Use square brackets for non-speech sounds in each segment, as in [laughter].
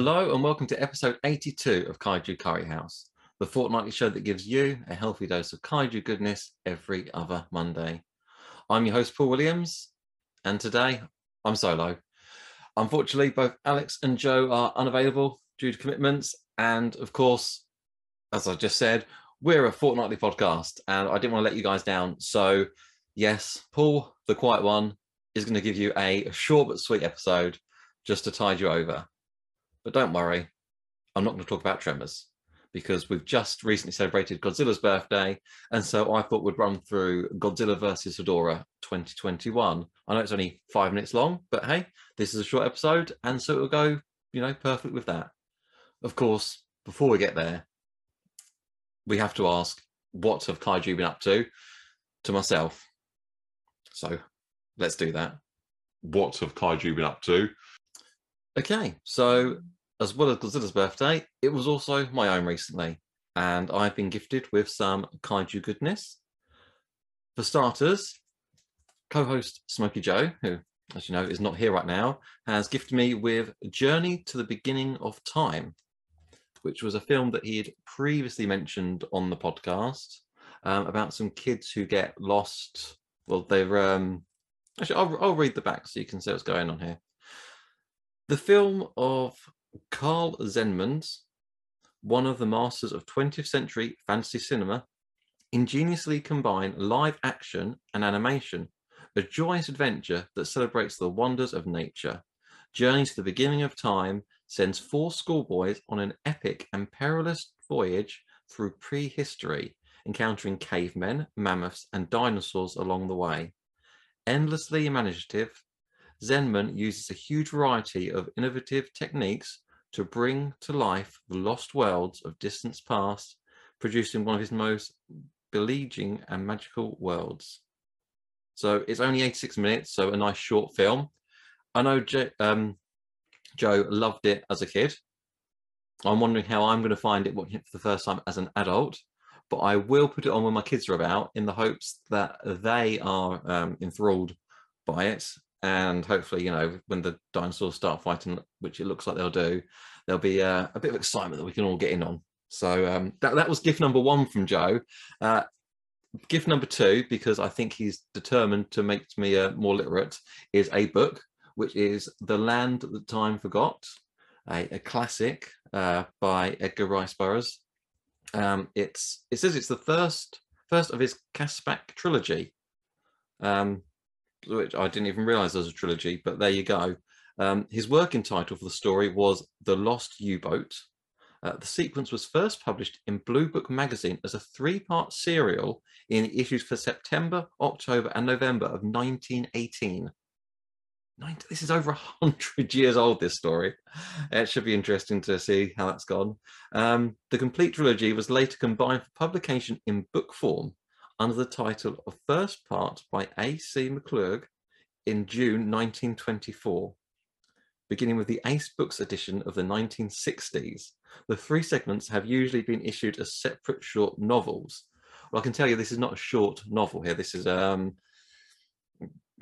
Hello and welcome to episode 82 of Kaiju Curry House, the fortnightly show that gives you a healthy dose of kaiju goodness every other Monday. I'm your host, Paul Williams, and today I'm solo. Unfortunately, both Alex and Joe are unavailable due to commitments, and of course, as I just said, we're a fortnightly podcast, and I didn't want to let you guys down. So, yes, Paul, the quiet one, is going to give you a short but sweet episode just to tide you over. But don't worry, I'm not going to talk about Tremors because we've just recently celebrated Godzilla's birthday. And so I thought we'd run through Godzilla versus Hedorah 2021. I know it's only five minutes long, but hey, this is a short episode. And so it'll go, you know, perfect with that. Of course, before we get there, we have to ask, what have Kaiju been up to? To myself. So let's do that. What have Kaiju been up to? Okay, so as well as Godzilla's birthday, it was also my own recently, and I've been gifted with some kaiju goodness. For starters, co-host Smokey Joe, who, as you know, is not here right now, has gifted me with Journey to the Beginning of Time, which was a film that he had previously mentioned on the podcast um, about some kids who get lost. Well, they're um, actually I'll, I'll read the back so you can see what's going on here. The film of Carl Zeman's, one of the masters of 20th century fantasy cinema, ingeniously combine live action and animation, a joyous adventure that celebrates the wonders of nature. Journey to the Beginning of Time sends four schoolboys on an epic and perilous voyage through prehistory, encountering cavemen, mammoths, and dinosaurs along the way. Endlessly imaginative, Zeman uses a huge variety of innovative techniques to bring to life the lost worlds of distance past, producing one of his most beleaguering and magical worlds. So it's only 86 minutes, so a nice short film. I know um, Joe loved it as a kid. I'm wondering how I'm going to find it watching it for the first time as an adult, but I will put it on when my kids are about in the hopes that they are um, enthralled by it and hopefully, you know, when the dinosaurs start fighting, which it looks like they'll do, there'll be uh, a bit of excitement that we can all get in on. So um, that that was gift number one from Joe. Uh, gift number two, because I think he's determined to make me uh, more literate, is a book which is "The Land That Time Forgot," a, a classic uh, by Edgar Rice Burroughs. Um, it's it says it's the first first of his Caspak trilogy. Um, which I didn't even realize there was a trilogy, but there you go. Um, his working title for the story was The Lost U-Boat. Uh, the sequence was first published in Blue Book magazine as a three-part serial in issues for September, October, and November of 1918. This is over 100 years old, this story. It should be interesting to see how that's gone. Um, the complete trilogy was later combined for publication in book form under the title of First Part by A.C. McClurg in June 1924. Beginning with the Ace Books edition of the 1960s, the three segments have usually been issued as separate short novels. Well, I can tell you this is not a short novel here. This is um,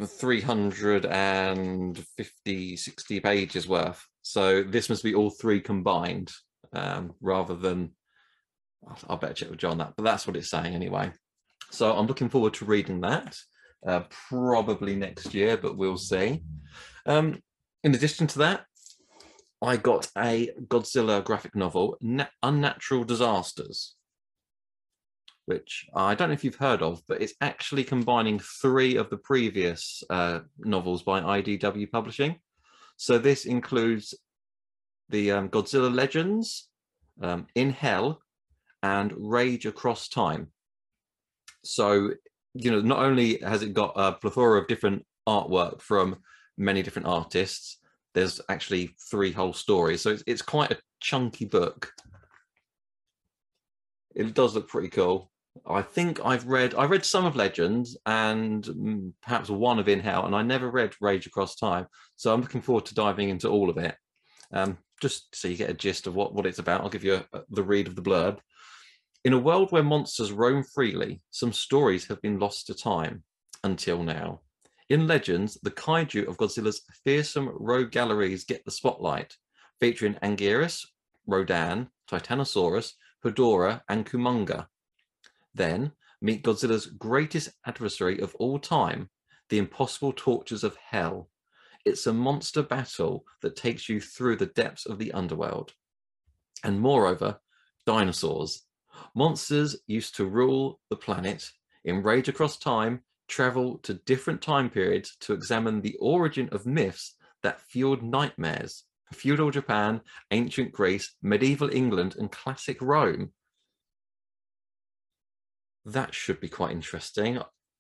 350, 60 pages worth. So this must be all three combined um, rather than, I'll better check with John that, but that's what it's saying anyway. So I'm looking forward to reading that, uh, probably next year, but we'll see. Um, in addition to that, I got a Godzilla graphic novel, Unnatural Disasters, which I don't know if you've heard of, but it's actually combining three of the previous uh, novels by IDW Publishing. So this includes the um, Godzilla Legends, um, In Hell, and Rage Across Time. So, you know, not only has it got a plethora of different artwork from many different artists, there's actually three whole stories. So it's, it's quite a chunky book. It does look pretty cool. I think I've read I read some of Legends and mm, perhaps one of In Hell, and I never read Rage Across Time. So I'm looking forward to diving into all of it. Um, just so you get a gist of what, what it's about. I'll give you a, the read of the blurb. In a world where monsters roam freely, some stories have been lost to time until now. In Legends, the kaiju of Godzilla's fearsome rogue galleries get the spotlight, featuring Anguirus, Rodan, Titanosaurus, Hedorah, and Kumonga. Then meet Godzilla's greatest adversary of all time, the impossible tortures of hell. It's a monster battle that takes you through the depths of the underworld. And moreover, dinosaurs. Monsters used to rule the planet, in Rage Across Time, travel to different time periods to examine the origin of myths that fueled nightmares. Feudal Japan, ancient Greece, medieval England, and classic Rome. That should be quite interesting.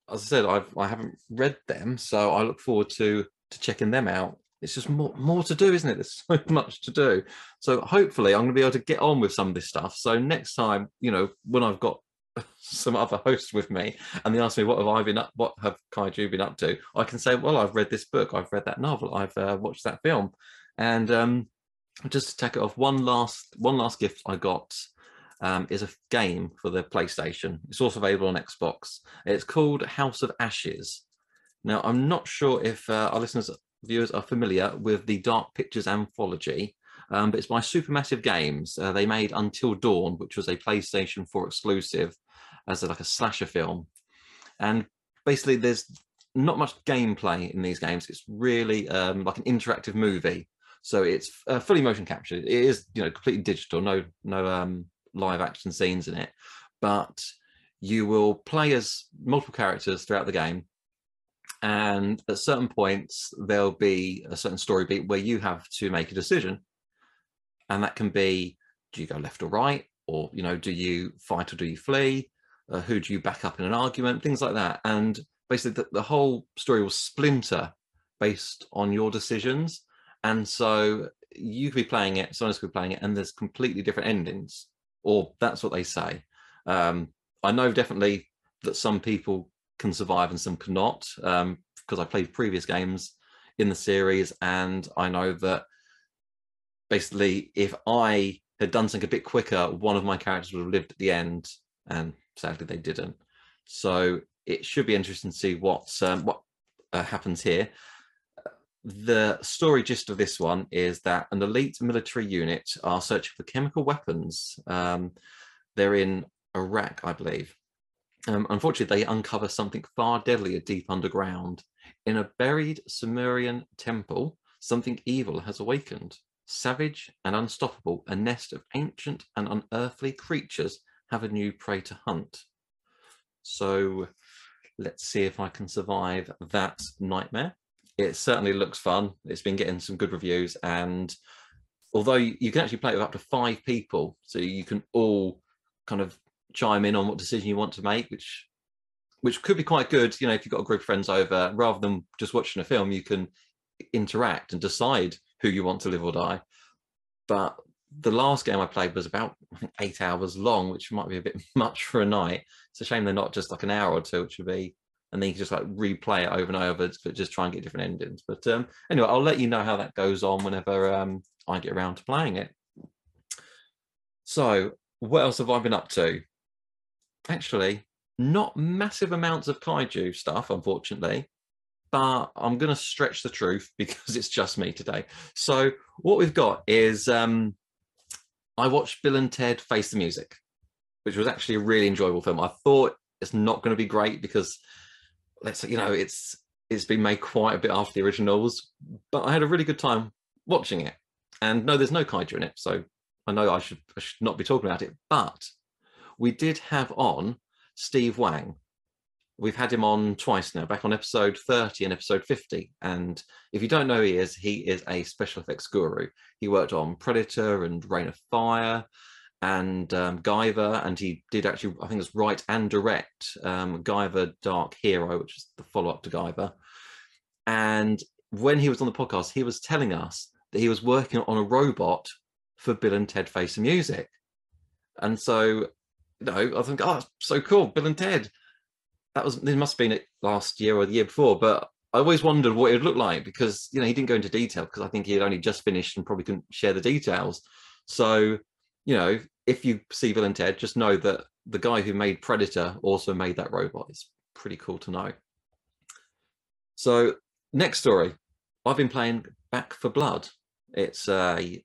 As I said, I've I haven't read them, so I look forward to to checking them out. It's just more more to do, isn't it? [laughs] There's so much to do. So hopefully, I'm going to be able to get on with some of this stuff. So next time, you know, when I've got [laughs] some other hosts with me and they ask me what have I been up, what have Kaiju been up to, I can say, well, I've read this book, I've read that novel, I've uh, watched that film, and um, just to take it off, one last one last gift I got um, is a game for the PlayStation. It's also available on Xbox. It's called House of Ashes. Now, I'm not sure if uh, our listeners, viewers are familiar with the Dark Pictures anthology, um, but it's by Supermassive Games. Uh, they made Until Dawn, which was a PlayStation 4 exclusive, as a, like a slasher film. And basically, there's not much gameplay in these games. It's really um, like an interactive movie. So it's uh, fully motion captured. It is, you know, completely digital. No, no um, live action scenes in it. But you will play as multiple characters throughout the game, and at certain points there'll be a certain story beat where you have to make a decision, and that can be: do you go left or right, or you know, do you fight or do you flee? Uh, who do you back up in an argument? Things like that, and basically the, the whole story will splinter based on your decisions. And so you could be playing it someone else could be playing it and there's completely different endings. Or that's what they say. Um, i know definitely that some people can survive and some cannot um, because i played previous games in the series and i know that basically if i had done something a bit quicker one of my characters would have lived at the end and sadly they didn't so it should be interesting to see what um, what uh, happens here. The story gist of this one is that an elite military unit are searching for chemical weapons. Um, they're in Iraq, I believe. Um, unfortunately, they uncover something far deadlier deep underground. In a buried Sumerian temple, something evil has awakened. Savage and unstoppable, a nest of ancient and unearthly creatures have a new prey to hunt. So let's see if I can survive that nightmare. It certainly looks fun. It's been getting some good reviews, and although you can actually play it with up to five people, so you can all kind of chime in on what decision you want to make, which which could be quite good. You know, if you've got a group of friends over, rather than just watching a film, you can interact and decide who you want to live or die. But the last game I played was about [laughs] eight hours long, which might be a bit [laughs] much for a night. It's a shame they're not just like an hour or two, which would be, and then you can just like replay it over and over, but just try and get different endings. But um, anyway, I'll let you know how that goes on whenever um, I get around to playing it. So, what else have I been up to? Actually, not massive amounts of kaiju stuff, unfortunately but I'm going to stretch the truth [laughs] because it's just me today. So what we've got is um, I watched Bill and Ted Face the Music, which was actually a really enjoyable film. I thought it's not going to be great because let's you know it's it's been made quite a bit after the originals, but I had a really good time watching it. And no, there's no kaiju in it, so I know I should, I should not be talking about it. But we did have on Steve Wang, we've had him on twice now, back on episode 30 and episode 50. And if you don't know who he is, he is a special effects guru. He worked on Predator and Reign of Fire and um, Guyver, and he did actually, I think it's write and direct um, Guyver Dark Hero, which is the follow up to Guyver. And when he was on the podcast, he was telling us that he was working on a robot for Bill and Ted Face Music. And so, you know, I think, oh, so cool, Bill and Ted that was it must have been it last year or the year before, but I always wondered what it would look like because you know he didn't go into detail because I think he had only just finished and probably couldn't share the details. So, you know, if you see Bill and Ted, just know that the guy who made Predator also made that robot. It's pretty cool to know. So, next story. I've been playing Back 4 Blood. It's a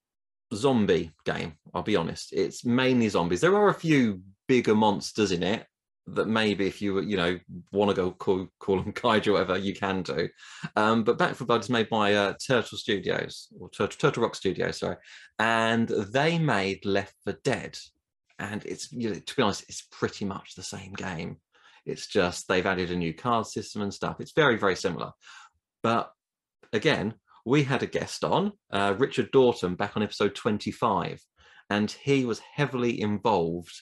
zombie game. I'll be honest. It's mainly zombies. There are a few bigger monsters in it that maybe if you you know want to go call call them [laughs] kaiju or whatever you can do. Um, but Back 4 Blood is made by uh, Turtle Studios or Turtle, Turtle Rock Studios, sorry, and they made Left 4 Dead, and it's you know, to be honest, it's pretty much the same game. It's just they've added a new card system and stuff. It's very very similar, but again, we had a guest on, uh, Richard Dorton, back on episode 25, and he was heavily involved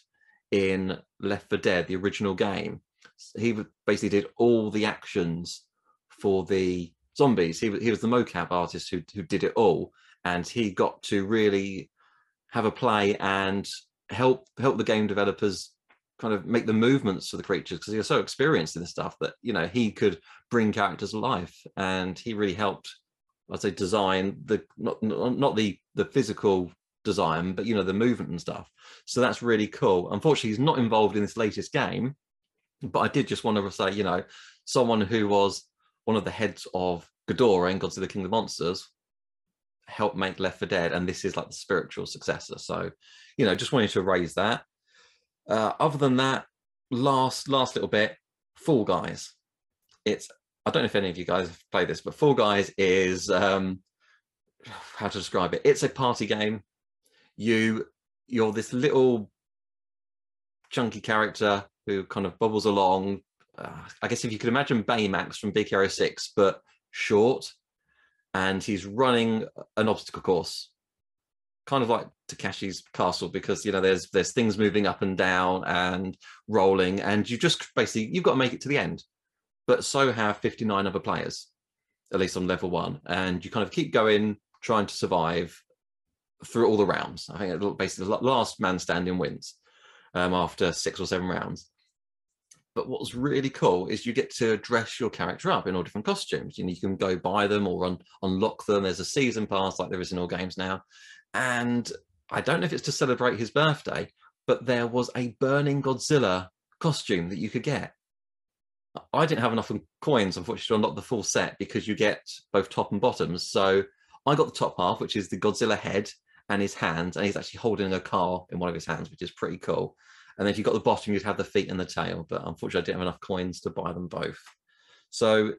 in Left 4 Dead, the original game. He basically did all the actions for the zombies. He, he was the mocap artist who, who did it all, and he got to really have a play and help help the game developers kind of make the movements for the creatures because he was so experienced in this stuff that you know he could bring characters alive and he really helped I'd say design the not not the the physical design, but you know the movement and stuff. So that's really cool. Unfortunately, he's not involved in this latest game, but I did just want to say, you know, someone who was one of the heads of Ghidorah in Godzilla the King of the Monsters helped make Left 4 Dead, and this is like the spiritual successor. So, you know, just wanted to raise that. Uh, other than that, last last little bit, Fall Guys. It's I don't know if any of you guys have played this, but Fall Guys is um, how to describe it. It's a party game. You you're this little chunky character who kind of bubbles along. Uh, I guess if you could imagine Baymax from Big Hero Six, but short, and he's running an obstacle course, kind of like Takeshi's Castle, because you know there's there's things moving up and down and rolling, and you just basically you've got to make it to the end but so have 59 other players, at least on level one. And you kind of keep going, trying to survive through all the rounds. I think basically the last man standing wins um, after six or seven rounds. But what's really cool is you get to dress your character up in all different costumes. You, know, you can go buy them or un- unlock them. There's a season pass like there is in all games now. And I don't know if it's to celebrate his birthday, but there was a Burning Godzilla costume that you could get. I didn't have enough coins, unfortunately, to unlock the full set because you get both top and bottoms. So I got the top half, which is the Godzilla head and his hands, and he's actually holding a car in one of his hands, which is pretty cool. And then if you got the bottom, you'd have the feet and the tail. But unfortunately, I didn't have enough coins to buy them both. So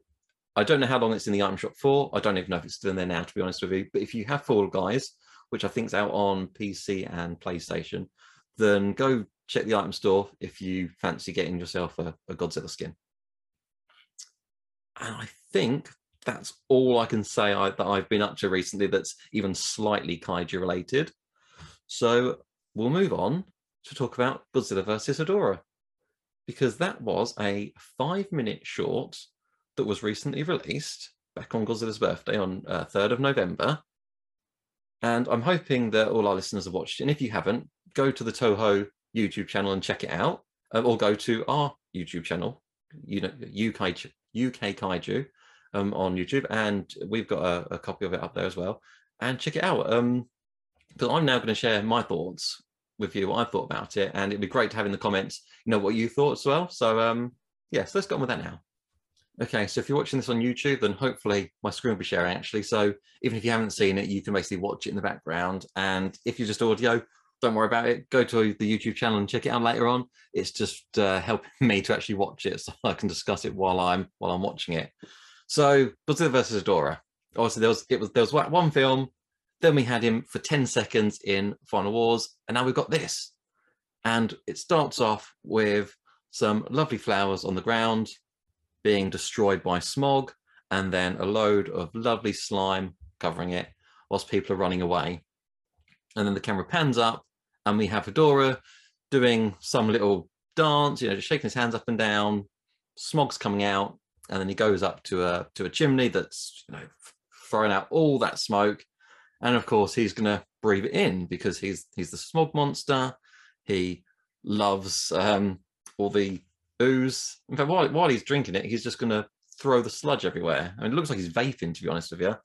I don't know how long it's in the item shop for. I don't even know if it's still in there now, to be honest with you. But if you have Fall Guys, which I think is out on PC and PlayStation, then go check the item store if you fancy getting yourself a, a Godzilla skin. And I think that's all I can say I, that I've been up to recently that's even slightly kaiju related. So we'll move on to talk about Godzilla versus Hedorah, because that was a five minute short that was recently released back on Godzilla's birthday on uh, 3rd of November. And I'm hoping that all our listeners have watched it. And if you haven't, go to the Toho YouTube channel and check it out, um, or go to our YouTube channel, you know, UK UK Kaiju um, on YouTube, and we've got a, a, copy of it up there as well. And check it out. Um, because I'm now going to share my thoughts with you, what I thought about it, and it'd be great to have in the comments, you know, what you thought as well. So, um, yeah, so let's go on with that now. Okay, so if you're watching this on YouTube, then hopefully my screen will be sharing actually. So even if you haven't seen it, you can basically watch it in the background. And if you're just audio, don't worry about it. Go to the YouTube channel and check it out later on. It's just uh, helping [laughs] me to actually watch it, so I can discuss it while I'm while I'm watching it. So Godzilla versus Hedorah. Obviously, there was it was there was one film. Then we had him for ten seconds in Final Wars, and now we've got this. And it starts off with some lovely flowers on the ground being destroyed by smog, and then a load of lovely slime covering it whilst people are running away. And then the camera pans up and we have Hedorah doing some little dance, you know, just shaking his hands up and down. Smog's coming out, and then he goes up to a to a chimney that's you know throwing out all that smoke, and of course he's going to breathe it in because he's he's the smog monster. He loves um, all the ooze. In fact, while while he's drinking it, he's just going to throw the sludge everywhere. I mean, it looks like he's vaping, to be honest with you.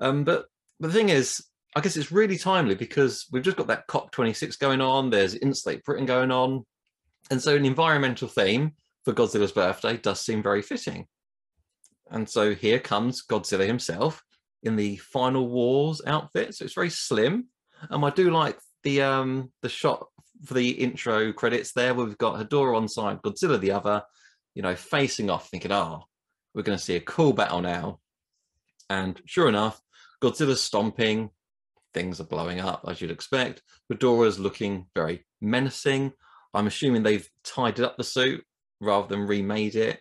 Um, but but the thing is, I guess it's really timely because we've just got that COP26 going on. There's Insulate Britain going on. And so an environmental theme for Godzilla's birthday does seem very fitting. And so here comes Godzilla himself in the Final Wars outfit. So it's very slim. Um, I do like the um the shot for the intro credits there. We've got Hedorah on side, Godzilla the other, you know, facing off, thinking, "Oh, we're going to see a cool battle now." And sure enough, Godzilla's stomping, things are blowing up as you'd expect. Hedorah's looking very menacing. I'm assuming they've tidied up the suit rather than remade it.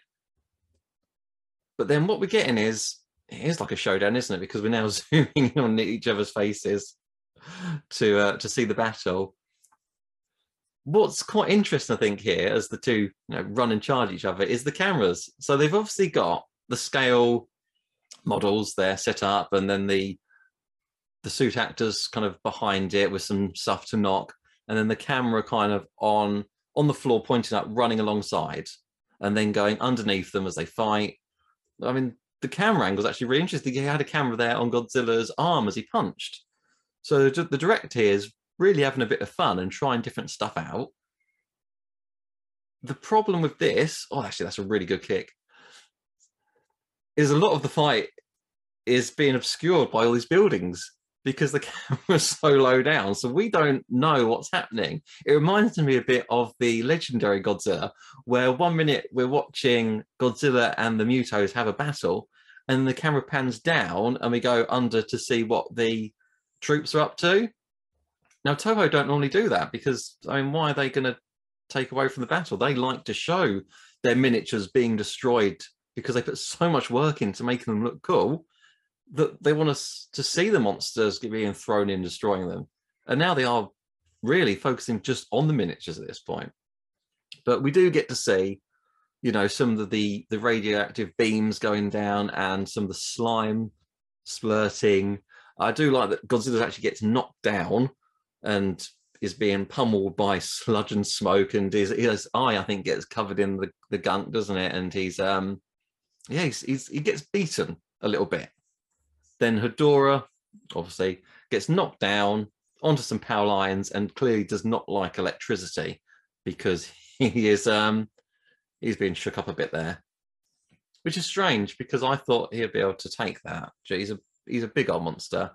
But then what we're getting is it is like a showdown, isn't it? Because we're now [laughs] zooming in on each other's faces to uh, to see the battle. What's quite interesting, I think, here as the two you know, run and charge each other is the cameras. So they've obviously got the scale models there set up, and then the the suit actors kind of behind it with some stuff to knock, and then the camera kind of on on the floor pointing up, running alongside, and then going underneath them as they fight. I mean, the camera angle is actually really interesting. He had a camera there on Godzilla's arm as he punched. So the director is really having a bit of fun and trying different stuff out. The problem with this, oh, actually, that's a really good kick, is a lot of the fight is being obscured by all these buildings because the [laughs] camera's so low down. So we don't know what's happening. It reminds me a bit of the legendary Godzilla, where one minute we're watching Godzilla and the Mutos have a battle, and the camera pans down and we go under to see what the troops are up to. Now, Toho don't normally do that because, I mean, why are they going to take away from the battle? They like to show their miniatures being destroyed because they put so much work into making them look cool that they want us to see the monsters being thrown in, destroying them. And now they are really focusing just on the miniatures at this point. But we do get to see, you know, some of the the radioactive beams going down and some of the slime splurting. I do like that Godzilla actually gets knocked down and is being pummeled by sludge and smoke, and his, his eye, I think, gets covered in the, the gunk, doesn't it? And he's um yeah, he's, he's he gets beaten a little bit. Then Hedorah, obviously, gets knocked down onto some power lines and clearly does not like electricity because [laughs] he is um he's been shook up a bit there. Which is strange because I thought he'd be able to take that. He's a he's a big old monster.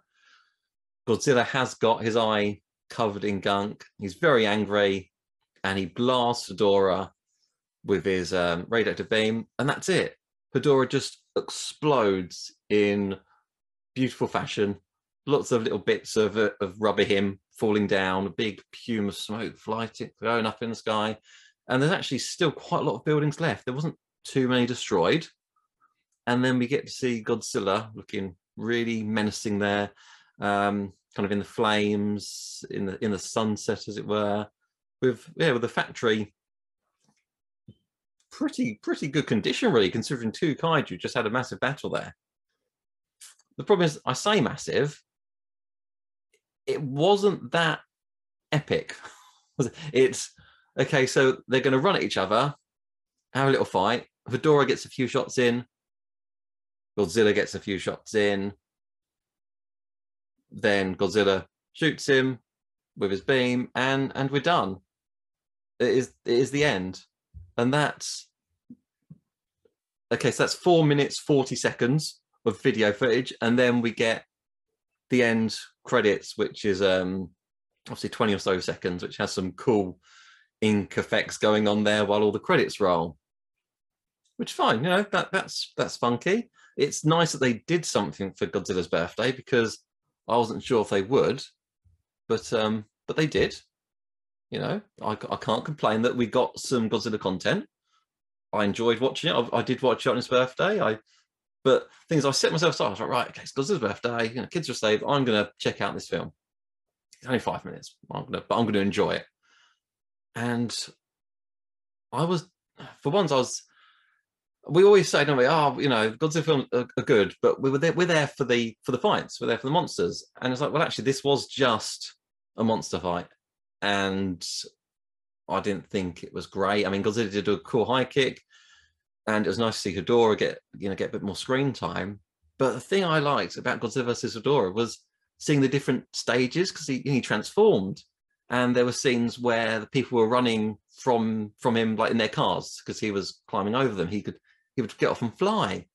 Godzilla has got his eye covered in gunk. He's very angry and he blasts Hedorah with his um, radioactive beam, and that's it. Hedorah just explodes in beautiful fashion. Lots of little bits of uh, of rubber him falling down, a big plume of smoke flying going up in the sky, and there's actually still quite a lot of buildings left. There wasn't too many destroyed, and then we get to see Godzilla looking really menacing there, um, kind of in the flames, in the in the sunset, as it were, with yeah, with the factory pretty pretty good condition really considering two kaiju just had a massive battle there the problem is, I say massive. It wasn't that epic. [laughs] it's okay. So they're going to run at each other, have a little fight. Hedorah gets a few shots in. Godzilla gets a few shots in. Then Godzilla shoots him with his beam, and and we're done. It is it is the end, and that's okay. So that's four minutes forty seconds of video footage, and then we get the end credits, which is um, obviously 20 or so seconds, which has some cool ink effects going on there while all the credits roll. Which fine, you know, that that's that's funky. It's nice that they did something for Godzilla's birthday because I wasn't sure if they would, but um, but they did. You know, I, I can't complain that we got some Godzilla content. I enjoyed watching it. I, I did watch it on his birthday. I but things I set myself aside. I was like, right, okay, it's Godzilla's birthday. You know, kids are asleep. I'm going to check out this film. It's only five minutes. I'm gonna, but I'm going to enjoy it. And I was, for once, I was. We always say, don't we? Oh, you know, Godzilla films are, are good, but we were there. We're there for the for the fights. We're there for the monsters. And it's like, well, actually, this was just a monster fight, and I didn't think it was great. I mean, Godzilla did a cool high kick and it was nice to see Hedorah get you know get a bit more screen time. But the thing I liked about Godzilla vs Hedorah was seeing the different stages because he, he transformed, and there were scenes where the people were running from from him like in their cars because he was climbing over them. He could he would get off and fly.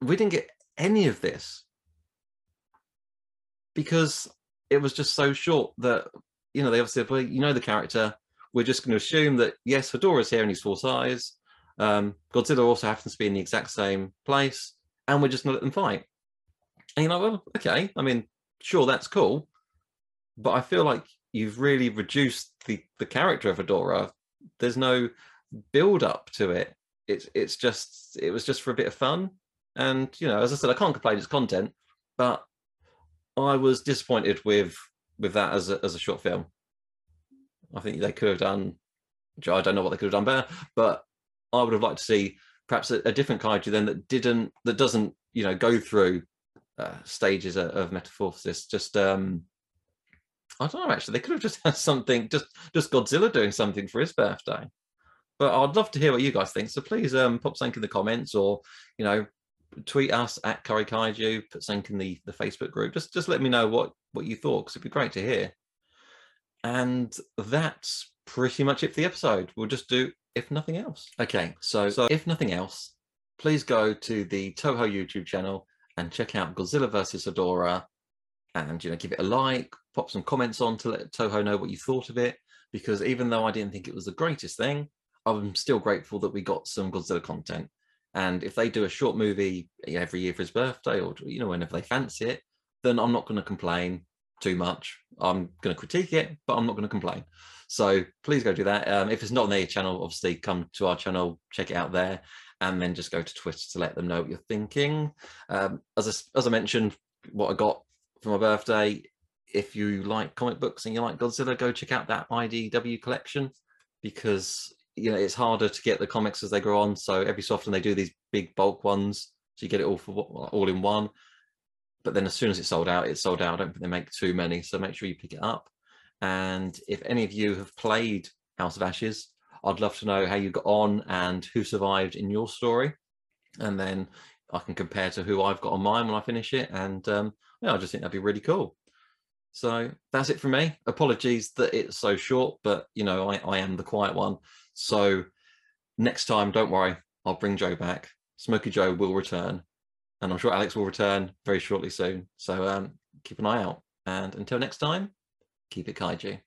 We didn't get any of this because it was just so short that you know they obviously well, you know the character. We're just going to assume that yes, Hedorah's here and he's full size. Um, Godzilla also happens to be in the exact same place, and we're just to let them fight. And you know, well, okay. I mean, sure, that's cool, but I feel like you've really reduced the the character of Hedorah. There's no build up to it. It's it's just it was just for a bit of fun, and you know, as I said, I can't complain. It's content, but I was disappointed with with that as a, as a short film. I think they could have done. I don't know what they could have done better, but I would have liked to see perhaps a, a different kaiju then that didn't that doesn't you know go through uh, stages of, of metamorphosis. Just um, I don't know. Actually, they could have just [laughs] had something, just just Godzilla doing something for his birthday. But I'd love to hear what you guys think. So please um, pop something in the comments, or you know, tweet us at Curry Kaiju, put something in the, the Facebook group. Just just let me know what what you thought because it'd be great to hear. And that's pretty much it for the episode. We'll just do if nothing else. Okay, so so if nothing else, please go to the Toho YouTube channel and check out Godzilla versus Hedorah, and you know give it a like, pop some comments on to let Toho know what you thought of it. Because even though I didn't think it was the greatest thing, I'm still grateful that we got some Godzilla content. And if they do a short movie every year for his birthday or you know whenever they fancy it, then I'm not going to complain too much. I'm going to critique it, but I'm not going to complain. So please go do that. Um, if it's not on their channel, obviously come to our channel, check it out there, and then just go to Twitter to let them know what you're thinking. Um, as I, as I mentioned, what I got for my birthday. If you like comic books and you like Godzilla, go check out that IDW collection because you know it's harder to get the comics as they grow on. So every so often they do these big bulk ones, so you get it all for all in one. But then as soon as it's sold out, it's sold out. I don't think they make too many, so make sure you pick it up. And if any of you have played House of Ashes, I'd love to know how you got on and who survived in your story. And then I can compare to who I've got on mine when I finish it. And um, yeah, I just think that'd be really cool. So that's it from me. Apologies that it's so short, but you know, I, I am the quiet one. So next time, don't worry, I'll bring Joe back. Smoky Joe will return, and I'm sure Alex will return very shortly soon. So um, keep an eye out. And until next time, keep it kaiju.